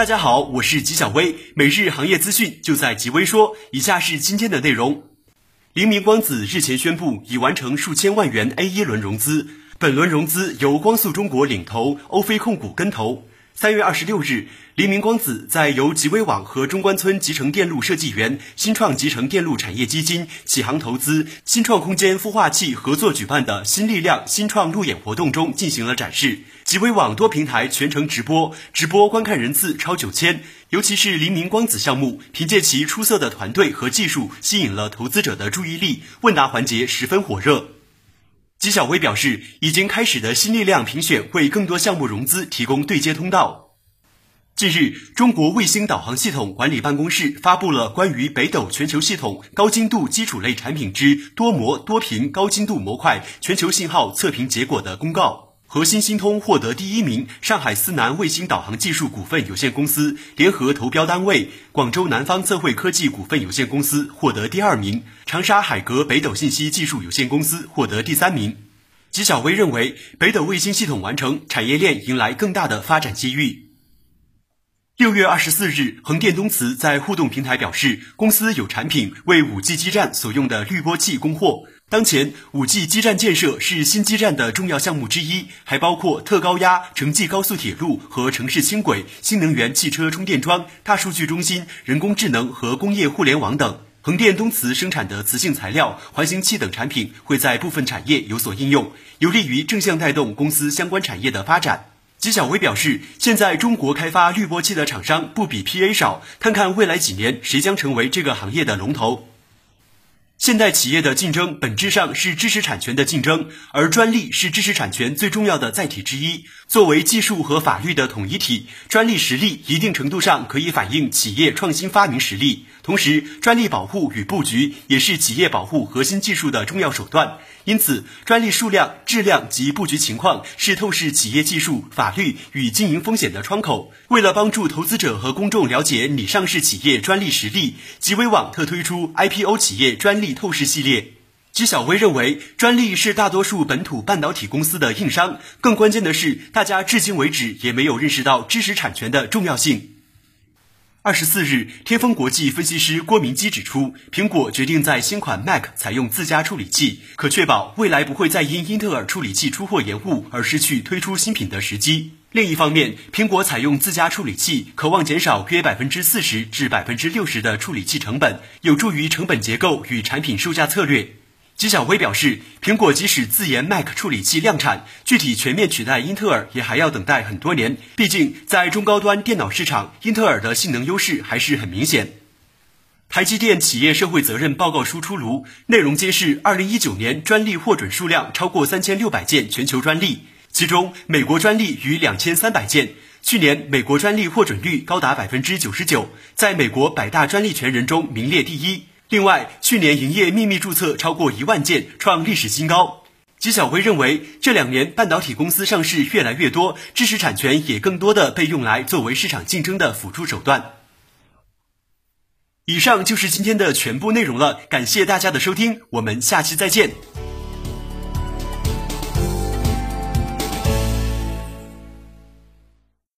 大家好，我是吉小薇，每日行业资讯就在吉微说。以下是今天的内容：黎明光子日前宣布已完成数千万元 A 一轮融资，本轮融资由光速中国领投，欧菲控股跟投。三月二十六日，黎明光子在由极微网和中关村集成电路设计园、新创集成电路产业基金、启航投资、新创空间孵化器合作举办的新力量新创路演活动中进行了展示。极微网多平台全程直播，直播观看人次超九千。尤其是黎明光子项目，凭借其出色的团队和技术，吸引了投资者的注意力，问答环节十分火热。纪晓薇表示，已经开始的新力量评选为更多项目融资提供对接通道。近日，中国卫星导航系统管理办公室发布了关于北斗全球系统高精度基础类产品之多模多频高精度模块全球信号测评结果的公告。核心星通获得第一名，上海思南卫星导航技术股份有限公司联合投标单位广州南方测绘科技股份有限公司获得第二名，长沙海格北斗信息技术有限公司获得第三名。纪晓薇认为，北斗卫星系统完成，产业链迎来更大的发展机遇。六月二十四日，横店东磁在互动平台表示，公司有产品为五 G 基站所用的滤波器供货。当前，五 G 基站建设是新基站的重要项目之一，还包括特高压城际高速铁路和城市轻轨、新能源汽车充电桩、大数据中心、人工智能和工业互联网等。横店东磁生产的磁性材料、环形器等产品会在部分产业有所应用，有利于正向带动公司相关产业的发展。纪晓薇表示，现在中国开发滤波器的厂商不比 PA 少，看看未来几年谁将成为这个行业的龙头。现代企业的竞争本质上是知识产权的竞争，而专利是知识产权最重要的载体之一。作为技术和法律的统一体，专利实力一定程度上可以反映企业创新发明实力。同时，专利保护与布局也是企业保护核心技术的重要手段。因此，专利数量、质量及布局情况是透视企业技术、法律与经营风险的窗口。为了帮助投资者和公众了解拟上市企业专利实力，极微网特推出 IPO 企业专利透视系列。纪晓薇认为，专利是大多数本土半导体公司的硬伤。更关键的是，大家至今为止也没有认识到知识产权的重要性。二十四日，天风国际分析师郭明基指出，苹果决定在新款 Mac 采用自家处理器，可确保未来不会再因英特尔处理器出货延误而失去推出新品的时机。另一方面，苹果采用自家处理器，渴望减少约百分之四十至百分之六十的处理器成本，有助于成本结构与产品售价策略。纪晓薇表示，苹果即使自研 Mac 处理器量产，具体全面取代英特尔也还要等待很多年。毕竟，在中高端电脑市场，英特尔的性能优势还是很明显。台积电企业社会责任报告书出炉，内容揭示，二零一九年专利获准数量超过三千六百件全球专利，其中美国专利逾两千三百件。去年美国专利获准率高达百分之九十九，在美国百大专利权人中名列第一。另外，去年营业秘密注册超过一万件，创历史新高。纪晓辉认为，这两年半导体公司上市越来越多，知识产权也更多的被用来作为市场竞争的辅助手段。以上就是今天的全部内容了，感谢大家的收听，我们下期再见。